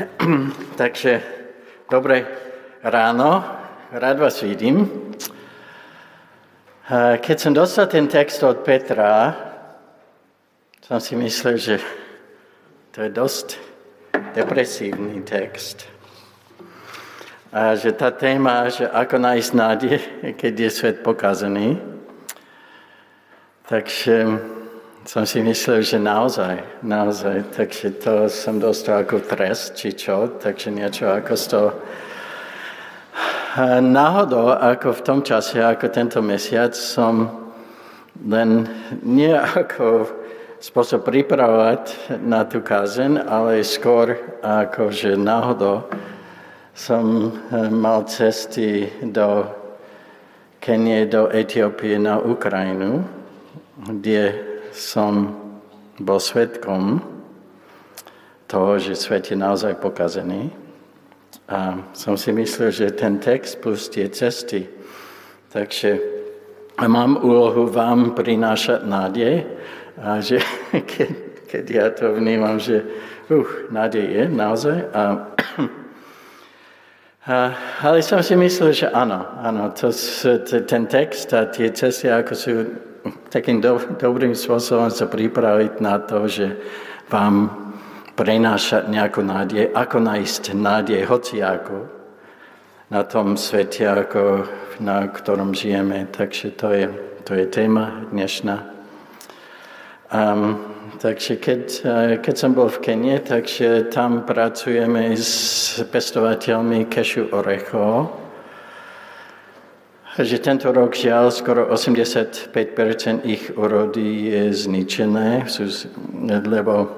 takže dobré ráno, rád vás vidím. Keď som dostal ten text od Petra, som si myslel, že to je dosť depresívny text. A že tá téma, že ako nájsť nádej, keď je svet pokazený. Takže som si myslel, že naozaj, naozaj, takže to som dostal ako trest, či čo, takže niečo ako z toho. Náhodou, ako v tom čase, ako tento mesiac, som len nie ako spôsob pripravovať na tú kázen, ale skôr ako, že náhodou som eh, mal cesty do Kenie, do Etiópie na Ukrajinu, kde som bol svetkom toho, že svet je naozaj pokazený. A som si myslel, že ten text plus tie cesty, takže mám úlohu vám prinášať nádej a že keď, keď ja to vnímam, že uh, nádej je naozaj. A, a, ale som si myslel, že áno, áno, to, ten text a tie cesty, ako sú takým do, dobrým spôsobom sa pripraviť na to, že vám prenášať nejakú nádej, ako nájsť nádej hociako na tom svete, ako, na ktorom žijeme. Takže to je, to je téma dnešná. Um, takže keď, keď som bol v Kenie, takže tam pracujeme s pestovateľmi kešu orechov že tento rok žiaľ skoro 85% ich urody je zničené, lebo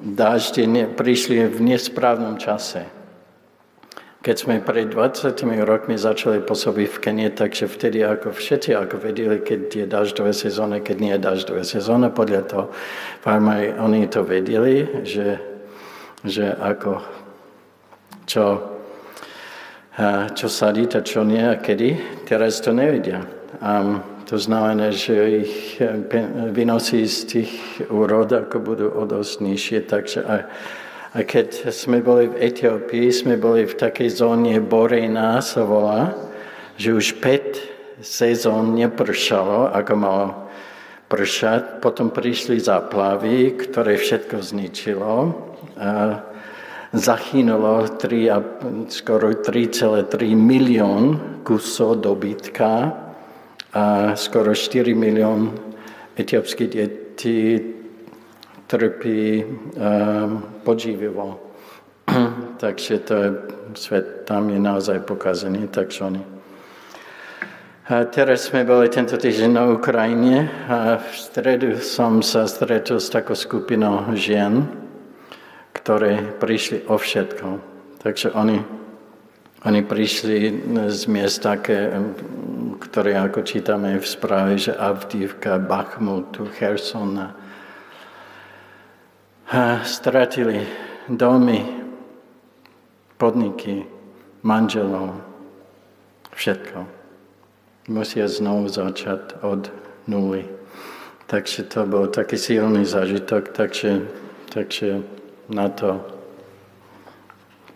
dážde prišli v nesprávnom čase. Keď sme pred 20 rokmi začali pôsobiť v Kenie, takže vtedy ako všetci ako vedeli, keď je daždové sezóna, keď nie je daždové sezóna, podľa toho farmári, oni to vedeli, že, že ako čo čo sadíť a čo nie a kedy. Teraz to nevedia. A to znamená, že ich eh, vynosí z tých úrod, ako budú o dosť nižšie. Takže a, a keď sme boli v Etiópii, sme boli v takej zóne Borejná sa volá, že už 5 sezón nepršalo, ako malo pršať. Potom prišli záplavy, ktoré všetko zničilo. A zachynulo 3, skoro 3,3 milión kusov dobytka a skoro 4 milión etiópskych detí trpí um, podživivo. takže to je, svet tam je naozaj pokazený, takže oni. A teraz sme boli tento týždeň na Ukrajine a v stredu som sa stretol s takou skupinou žien, ktoré prišli o všetko. Takže oni, oni prišli z miest také, ktoré ako čítame v správe, že Avdívka, Bachmutu, Chersona. A stratili domy, podniky, manželov, všetko. Musia znovu začať od nuly. Takže to bol taký silný zážitok, takže, takže na to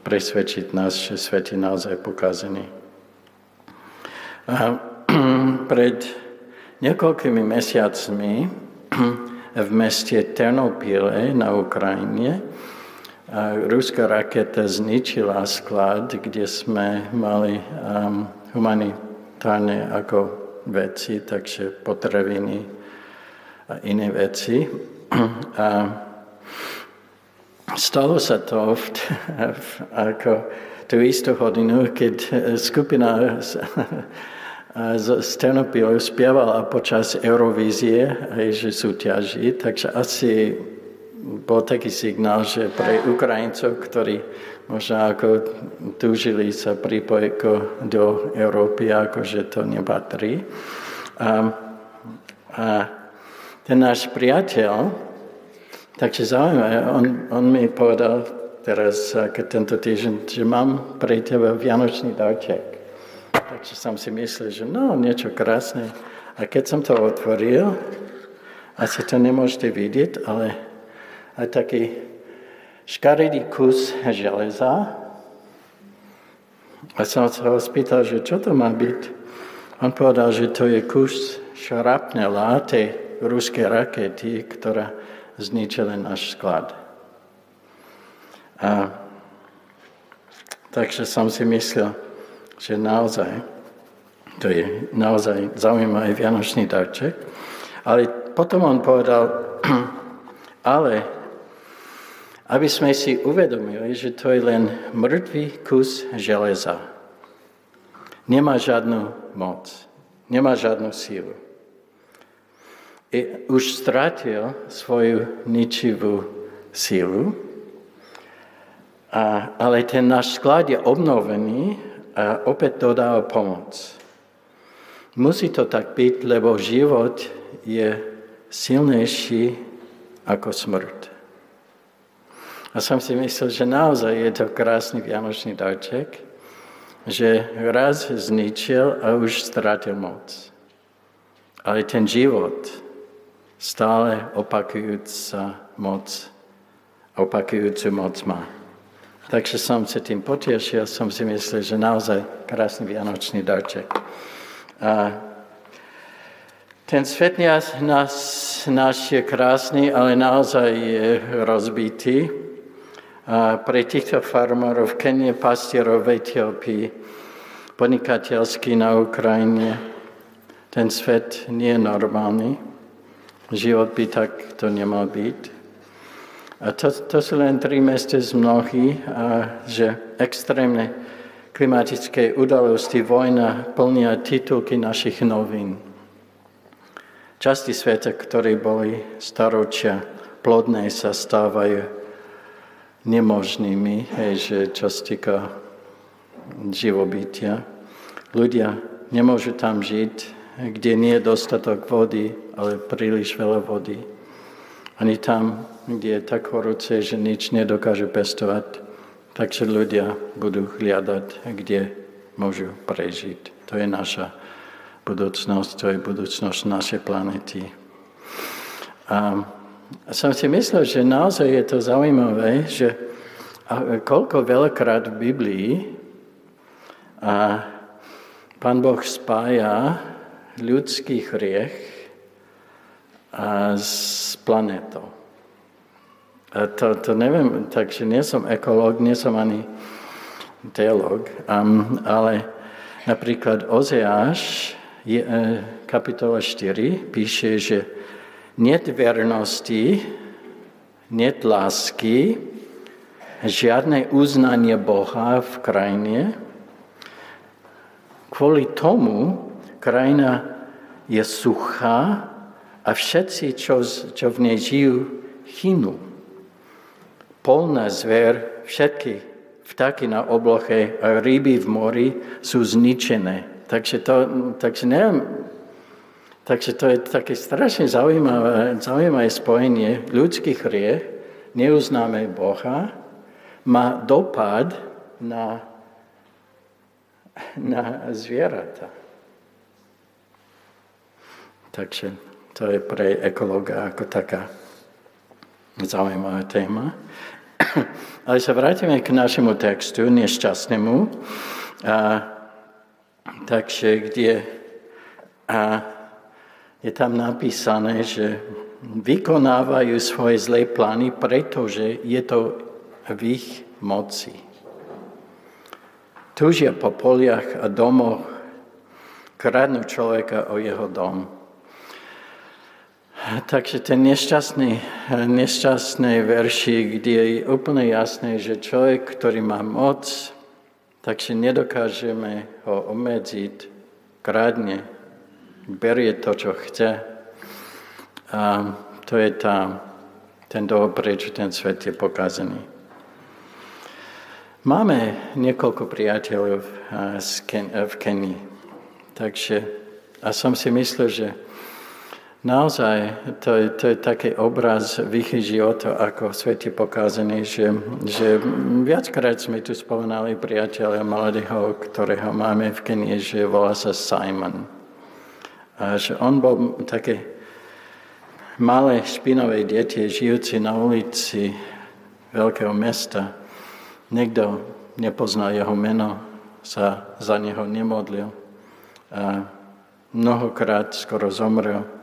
presvedčiť nás, že svet je naozaj pokazený. A pred niekoľkými mesiacmi v meste Ternopile na Ukrajine ruská raketa zničila sklad, kde sme mali um, humanitárne ako veci, takže potraviny a iné veci. A Stalo sa to v, ako tú istú hodinu, keď skupina z, z Ternopilu spievala počas Eurovízie, že súťaží, takže asi bol taký signál, že pre Ukrajincov, ktorí možno ako túžili sa pripojiť do Európy, ako že to nepatrí. A, a ten náš priateľ, Takže zaujímavé, on, on mi povedal teraz, keď tento týždeň, že mám pre teba vianočný darček. Takže som si myslel, že no, niečo krásne. A keď som to otvoril, asi to nemôžete vidieť, ale aj taký škaredý kus železa. A som sa ho spýtal, že čo to má byť. On povedal, že to je kus šrapnela tej ruskej rakety, ktorá zničila náš sklad. A, takže som si myslel, že naozaj, to je naozaj zaujímavý vianočný darček. Ale potom on povedal, ale aby sme si uvedomili, že to je len mŕtvý kus železa. Nemá žiadnu moc, nemá žiadnu sílu. Už stratil svoju ničivú sílu, a, ale ten náš sklad je obnovený a opäť dodáva pomoc. Musí to tak byť, lebo život je silnejší ako smrť. A som si myslel, že naozaj je to krásny vianočný darček, že raz zničil a už stratil moc. Ale ten život stále opakujúca moc, opakujúcu moc má. Takže som sa tým potešil, som si myslel, že naozaj krásny vianočný darček. A ten svet nás, nás je krásny, ale naozaj je rozbitý. A pre týchto farmárov Kenie, pastierov v Etiópii, podnikateľský na Ukrajine, ten svet nie je normálny. Život by takto nemal byť. A to, to sú len tri mesta z mnohých, a že extrémne klimatické udalosti, vojna plnia titulky našich novín. Časti sveta, ktoré boli staročia plodné, sa stávajú nemožnými, hej, že čo sa týka živobytia. Ľudia nemôžu tam žiť, kde nie je dostatok vody, ale príliš veľa vody. Ani tam, kde je tak horúce, že nič nedokáže pestovať, takže ľudia budú hľadať, kde môžu prežiť. To je naša budúcnosť, to je budúcnosť našej planety. A som si myslel, že naozaj je to zaujímavé, že koľko veľakrát v Biblii a Pán Boh spája ľudský hriech s planetou. To, to neviem, takže nie som ekológ, nie som ani teológ, um, ale napríklad Ozeáš, je, e, kapitola 4, píše, že net vernosti, net lásky, žiadne uznanie Boha v krajine. Kvôli tomu krajina je suchá a všetci, čo, čo v nej žijú, chynú polná zver, všetky vtáky na obloche a ryby v mori sú zničené. Takže to, takže neviem, takže to je také strašne zaujímavé, zaujímavé spojenie. Ľudský hriech, neuznáme Boha, má dopad na, na zvieratá. Takže to je pre ekologa ako taká zaujímavá téma. Ale sa vrátime k našemu textu, nešťastnému. A, takže kde a je tam napísané, že vykonávajú svoje zlé plány, pretože je to v ich moci. Túžia po poliach a domoch, kradnú človeka o jeho dom. Takže ten nešťastný, nešťastný verši, kde je úplne jasné, že človek, ktorý má moc, takže nedokážeme ho obmedziť, krádne, berie to, čo chce. A to je tá, ten dôvod, prečo ten svet je pokazený. Máme niekoľko priateľov v Kenii. Takže a som si myslel, že Naozaj, to je, to je taký obraz vychyží o to, ako svet je pokázaný, že, že viackrát sme tu spomenali priateľa mladého, ktorého máme v Kenii, že volá sa Simon. A že on bol také malé špinové dietie, žijúci na ulici, veľkého mesta. Niekto nepoznal jeho meno, sa za neho nemodlil. A mnohokrát skoro zomrel.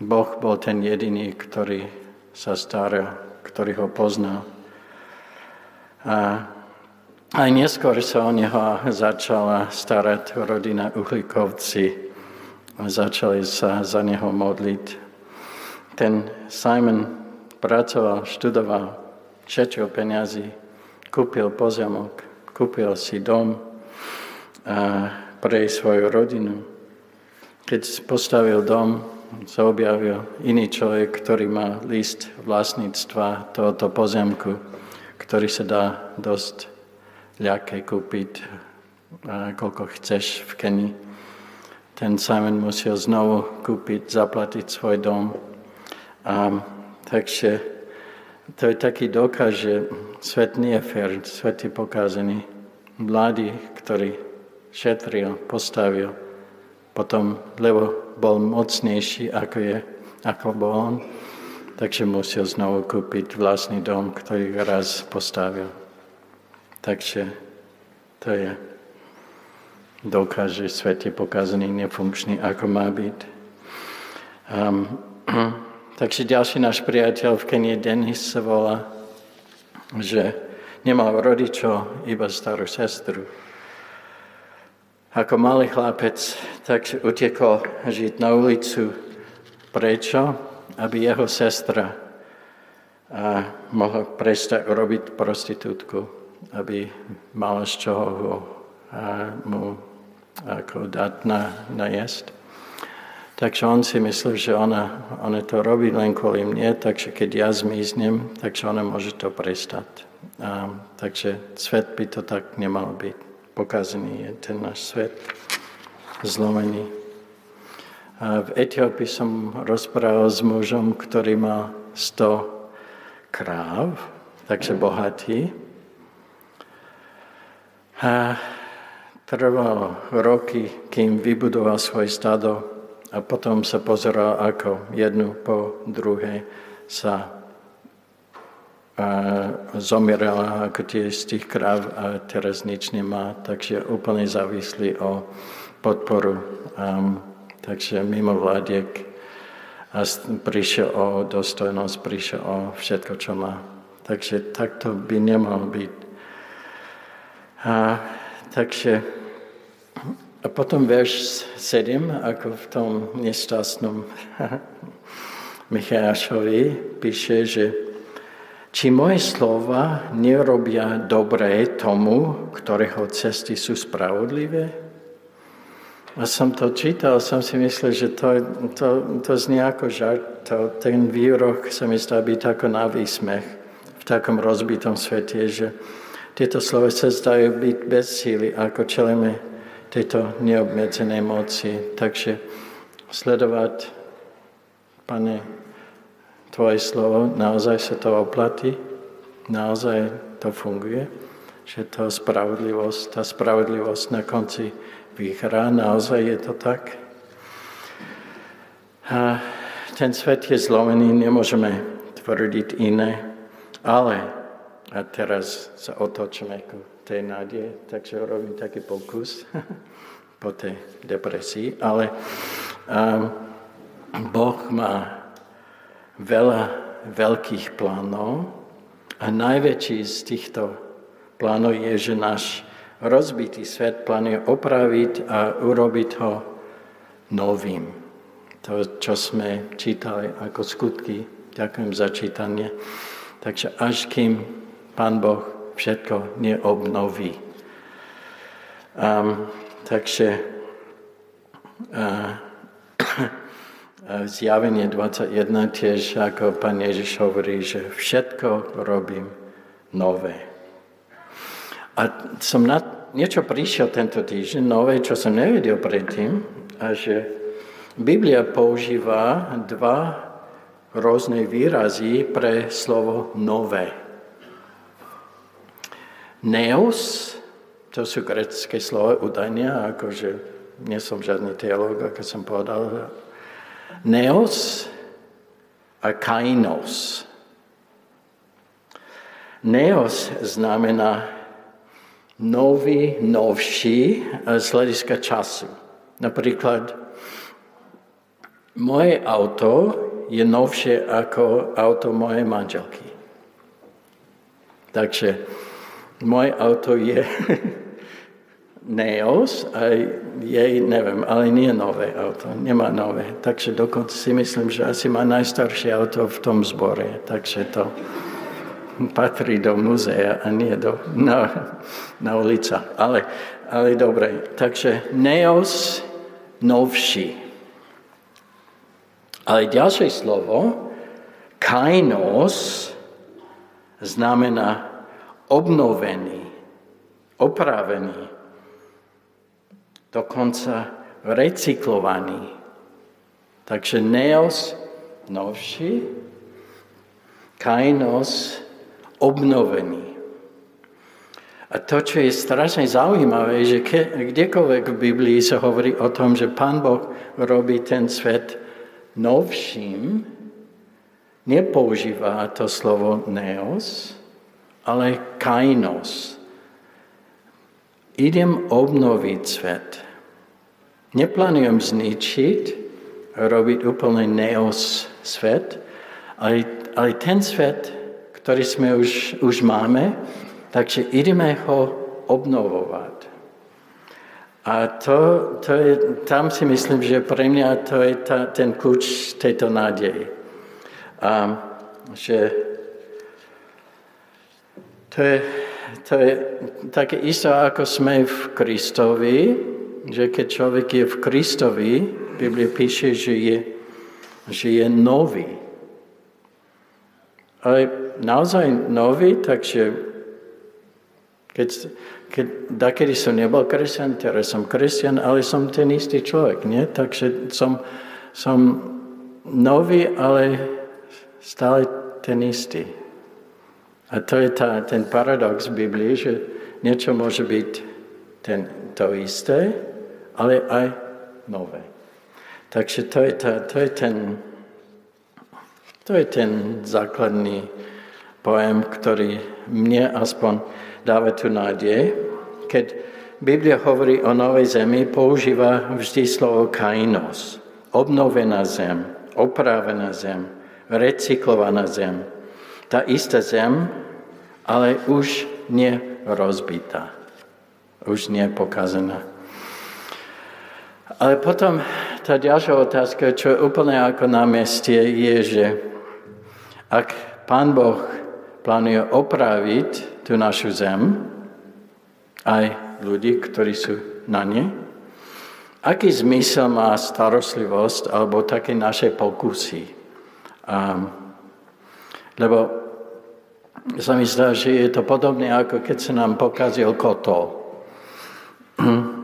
Boh bol ten jediný, ktorý sa staral, ktorý ho poznal. A aj neskôr sa o neho začala starať rodina Uhlikovci. Začali sa za neho modliť. Ten Simon pracoval, študoval, šetril peniazy, kúpil pozemok, kúpil si dom a pre svoju rodinu. Keď postavil dom, sa objavil iný človek, ktorý má list vlastníctva tohoto pozemku, ktorý sa dá dosť ľahké kúpiť, koľko chceš v Keni. Ten Simon musel znovu kúpiť, zaplatiť svoj dom. A, takže to je taký dokaz, že svet nie je fér, svet je pokazený. Mladý, ktorý šetril, postavil, potom, lebo bol mocnejší, ako, je, ako bol on, takže musel znovu kúpiť vlastný dom, ktorý raz postavil. Takže to je dokaz, že svet je pokazaný, nefunkčný, ako má byť. Um, takže ďalší náš priateľ v Kenie Dennis sa volá, že nemal rodičov, iba starú sestru. Ako malý chlapec, tak utekol žiť na ulicu. Prečo? Aby jeho sestra a mohla prestať robiť prostitútku, aby mala z čoho ho, a mu ako dať na, na jesť. Takže on si myslel, že ona, ona to robí len kvôli mne, takže keď ja zmiznem, takže ona môže to prestať. A, takže svet by to tak nemal byť pokazený je ten náš svet, zlomený. A v Etiópii som rozprával s mužom, ktorý má 100 kráv, takže bohatý. A trvalo roky, kým vybudoval svoje stado a potom sa pozeral, ako jednu po druhej sa zomierala ako tie z tých kráv a teraz nič nemá, takže úplne závislí o podporu. Um, takže mimo vládiek a prišiel o dostojnosť, prišiel o všetko, čo má. Takže takto by nemal byť. A, takže a potom verš 7, ako v tom nešťastnom Michášovi, píše, že či moje slova nerobia dobré tomu, ktorého cesty sú spravodlivé? A som to čítal, som si myslel, že to, to, to znie ako žart. To, ten výrok sa mi zdá byť ako na výsmech v takom rozbitom svete, že tieto slova sa zdajú byť bez síly, ako čelíme tejto neobmedzenej moci. Takže sledovať, Pane, Tvoje slovo, naozaj sa to oplatí, naozaj to funguje, že to spravodlivosť, tá spravodlivosť na konci vyhrá, naozaj je to tak. A ten svet je zlomený, nemôžeme tvrdiť iné, ale a teraz sa otočíme ku tej nádej, takže robím taký pokus po tej depresii, ale um, Boh má veľa veľkých plánov a najväčší z týchto plánov je, že náš rozbitý svet plánuje opraviť a urobiť ho novým. To, čo sme čítali ako skutky, ďakujem za čítanie. Takže až kým Pán Boh všetko neobnoví. Um, takže uh, zjavenie 21 tiež, ako pán Ježiš hovorí, že všetko robím nové. A som na niečo prišiel tento týždeň, nové, čo som nevedel predtým, a že Biblia používa dva rôzne výrazy pre slovo nové. Neos, to sú grecké slova údajne, akože nie som žiadny teológ, ako som povedal, Neos a kainos. Neos znamená nový, novší z hľadiska času. Napríklad moje auto je novšie ako auto mojej manželky. Takže moje auto je Neos a jej, neviem, ale nie nové auto, nemá nové. Takže dokonca si myslím, že asi má najstaršie auto v tom zbore. Takže to patrí do muzea a nie do, na, na ulica. Ale, ale dobre, takže neos novší. Ale ďalšie slovo, kainos, znamená obnovený, opravený, dokonca recyklovaný. Takže neos novší, kainos obnovený. A to, čo je strašne zaujímavé, že ke, kdekoľvek v Biblii sa hovorí o tom, že Pán Boh robí ten svet novším, nepoužíva to slovo neos, ale kainos. Idem obnoviť svet. Neplánujem zničiť, robiť úplne neos svet, ale, ale ten svet, ktorý sme už, už máme, takže ideme ho obnovovať. A to, to je, tam si myslím, že pre mňa to je ta, ten kľúč tejto nádeje. A, že to je, to je také isto, ako sme v Kristovi, že keď človek je v Kristovi, Biblia píše, že je, že je nový. Ale naozaj nový, takže keď, keď dakedy som nebol kresťan, teraz som kresťan, ale som ten istý človek, nie? Takže som, som nový, ale stále ten istý. A to je tá, ten paradox v Biblii, že niečo môže byť ten, to isté, ale aj nové. Takže to je, tá, to je ten to je ten základný pojem, ktorý mne aspoň dáva tu nádej. Keď Biblia hovorí o novej zemi, používa vždy slovo kainos. Obnovená zem, opravená zem, recyklovaná zem. Tá istá zem, ale už nie rozbitá. Už nie pokazená. Ale potom tá ďalšia otázka, čo je úplne ako na meste, je, že ak Pán Boh plánuje opraviť tú našu zem, aj ľudí, ktorí sú na ne, aký zmysel má starostlivosť alebo také naše pokusy? Um, lebo sa mi zdá, že je to podobné, ako keď sa nám pokazil kotol.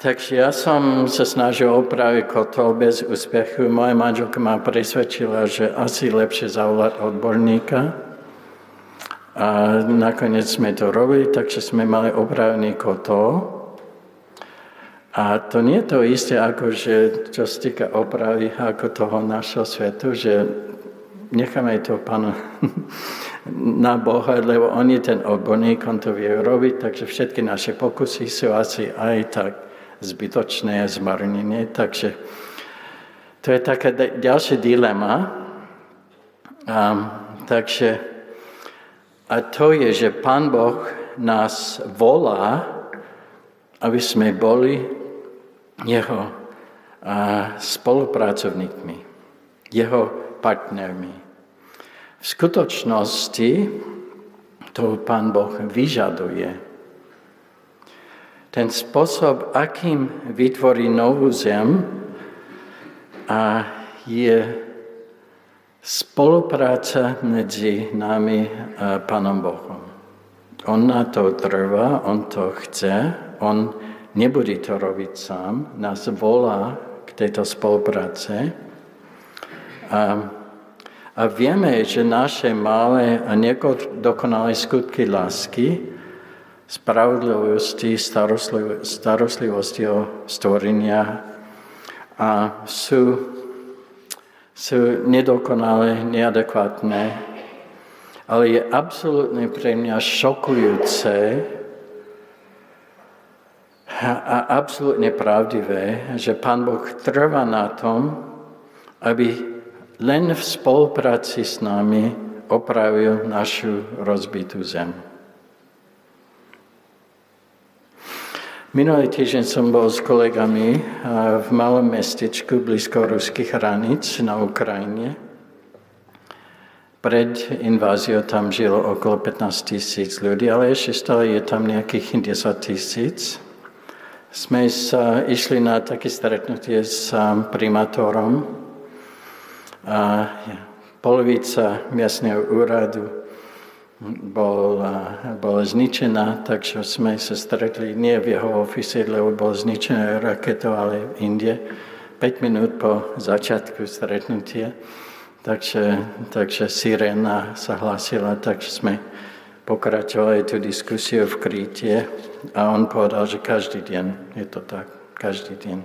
Takže ja som sa snažil opraviť kotol bez úspechu. Moja manželka ma presvedčila, že asi lepšie zavolať odborníka. A nakoniec sme to robili, takže sme mali opravený kotol. A to nie je to isté, ako že, čo sa týka opravy ako toho našho svetu, že necháme to pánu na Boha, lebo on je ten odborník, on to vie robiť, takže všetky naše pokusy sú asi aj tak zbytočné zmarnenie. Takže to je také ďalšie dilema. A, takže, a to je, že Pán Boh nás volá, aby sme boli jeho spolupracovníkmi, jeho partnermi. V skutočnosti to Pán Boh vyžaduje ten spôsob, akým vytvorí novú zem, a je spolupráca medzi nami a Pánom Bohom. On na to trvá, on to chce, on nebude to robiť sám, nás volá k tejto spolupráce. A, a vieme, že naše malé a nedokonalé skutky lásky spravodlivosti, starostlivosti o stvorenia a sú, sú nedokonalé, neadekvátne Ale je absolútne pre mňa šokujúce a absolútne pravdivé, že Pán Boh trvá na tom, aby len v spolupráci s nami opravil našu rozbitú zem. Minulý týždeň som bol s kolegami v malom mestečku blízko ruských hraníc na Ukrajine. Pred inváziou tam žilo okolo 15 tisíc ľudí, ale ešte stále je tam nejakých 10 tisíc. Sme sa išli na také stretnutie s primátorom a polovica miestneho úradu bol, bola zničená, takže sme sa stretli nie v jeho ofise, lebo bol zničená raketou, ale v Indie. 5 minút po začiatku stretnutia. Takže, takže sirena sa hlásila, takže sme pokračovali tú diskusiu v Kríte a on povedal, že každý deň je to tak, každý deň.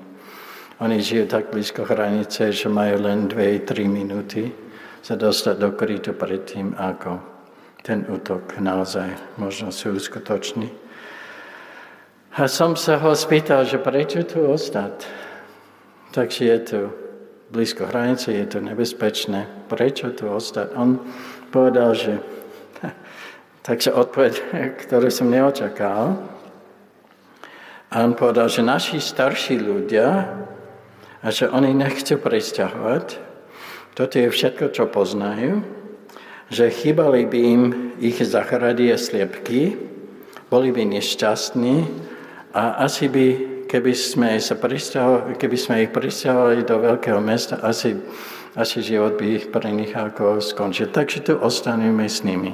Oni žijú tak blízko hranice, že majú len 2-3 minúty sa dostať do Krítu predtým, ako ten útok naozaj možno si uskutoční. A som sa ho spýtal, že prečo tu ostať? Takže je tu blízko hranice, je to nebezpečné. Prečo tu ostať? On povedal, že... Takže odpoveď, ktorú som neočakal. A on povedal, že naši starší ľudia, a že oni nechcú presťahovať, toto je všetko, čo poznajú, že chýbali by im ich zachrady a sliepky, boli by nešťastní a asi by, keby sme, sa keby sme ich pristahovali do veľkého mesta, asi, asi život by pre nich ako skončil. Takže tu ostaneme s nimi.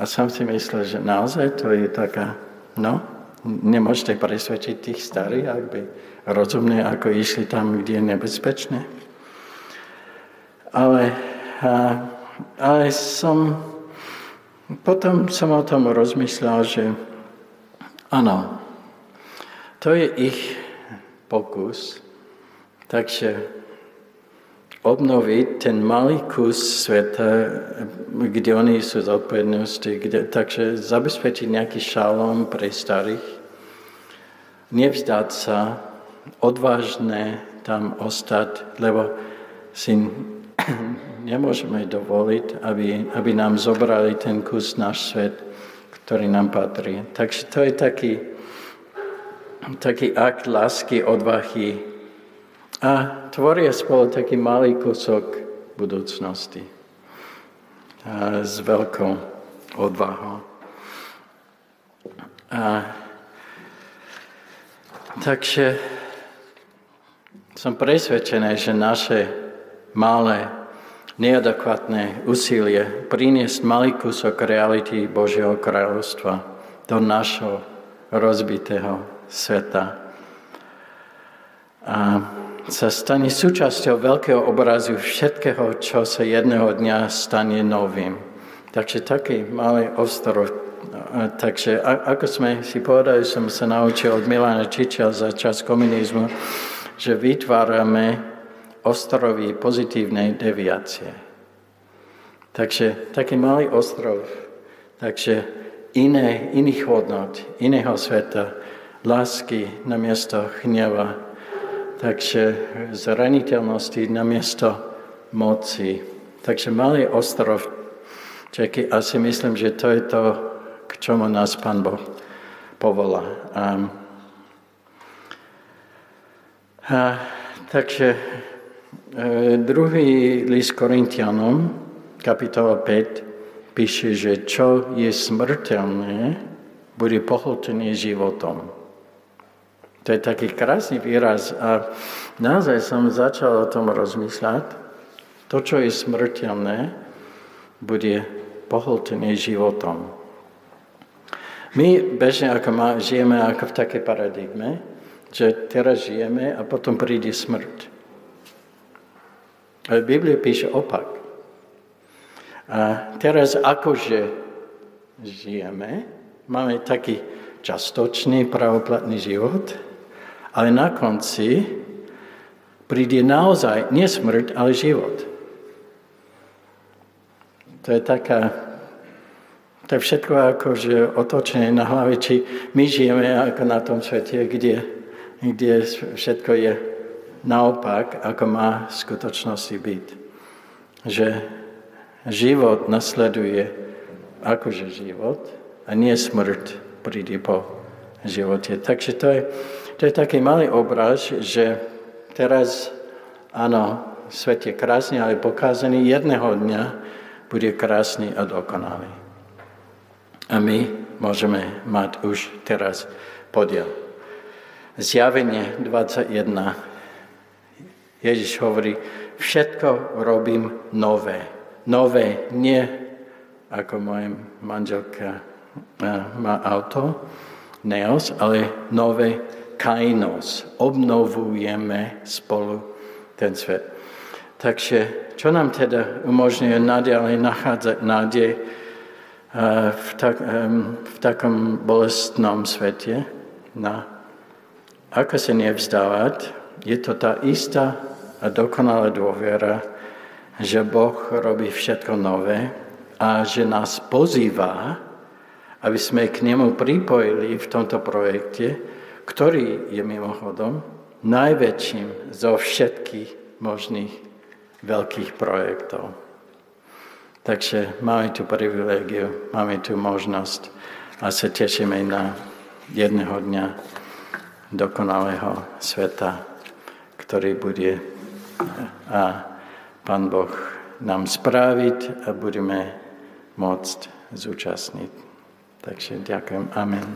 A som si myslel, že naozaj to je taká, no, nemôžete presvedčiť tých starých, ak by rozumne, ako išli tam, kde je nebezpečné. Ale a, ale som, potom som o tom rozmyslel, že áno, to je ich pokus, takže obnoviť ten malý kus sveta, kde oni sú zodpovednosti, kde, takže zabezpečiť nejaký šalom pre starých, nevzdať sa, odvážne tam ostať, lebo si nemôžeme dovoliť, aby, aby nám zobrali ten kus náš svet, ktorý nám patrí. Takže to je taký, taký akt lásky, odvahy a tvoria spolu taký malý kúsok budúcnosti a s veľkou odvahou. A, takže som presvedčený, že naše malé neadekvátne úsilie priniesť malý kúsok reality Božieho kráľovstva do našho rozbitého sveta. A sa stane súčasťou veľkého obrazu všetkého, čo sa jedného dňa stane novým. Takže taký malý ostrov. Takže ako sme si povedali, som sa naučil od Milana Čičel za čas komunizmu, že vytvárame ostrovy pozitívnej deviácie. Takže taký malý ostrov, takže iné, iných hodnot, iného sveta, lásky na miesto hneva, takže zraniteľnosti na miesto moci. Takže malý ostrov, čeky, asi myslím, že to je to, k čomu nás Pán Boh povolá. A, a, takže E, druhý list Korintianom, kapitola 5, píše, že čo je smrteľné, bude pohltené životom. To je taký krásny výraz a naozaj som začal o tom rozmýšľať. To, čo je smrteľné, bude pohltené životom. My bežne ako žijeme ako v takej paradigme, že teraz žijeme a potom príde smrť. Ale Biblia píše opak. A teraz akože žijeme, máme taký častočný pravoplatný život, ale na konci príde naozaj nie smrť, ale život. To je taká, to je všetko ako, že otočené na hlave, či my žijeme ako na tom svete, kde, kde všetko je naopak, ako má v skutočnosti byť. Že život nasleduje akože život a nie smrť príde po živote. Takže to je, to je taký malý obraz, že teraz, áno, svet je krásny, ale pokázaný jedného dňa bude krásny a dokonalý. A my môžeme mať už teraz podiel. Zjavenie 21. Ježiš hovorí, všetko robím nové. Nové, nie ako moja manželka má auto, neos, ale nové kainos. Obnovujeme spolu ten svet. Takže čo nám teda umožňuje naďalej nachádzať nádej eh, v, tak, v takom bolestnom svete? No. Ako sa nevzdávať? Je to tá istá a dokonalá dôvera, že Boh robí všetko nové a že nás pozýva, aby sme k nemu pripojili v tomto projekte, ktorý je mimochodom najväčším zo všetkých možných veľkých projektov. Takže máme tu privilegiu, máme tu možnosť a sa tešíme na jedného dňa dokonalého sveta, ktorý bude a Pán Boh nám spraviť a budeme môcť zúčastniť. Takže ďakujem. Amen.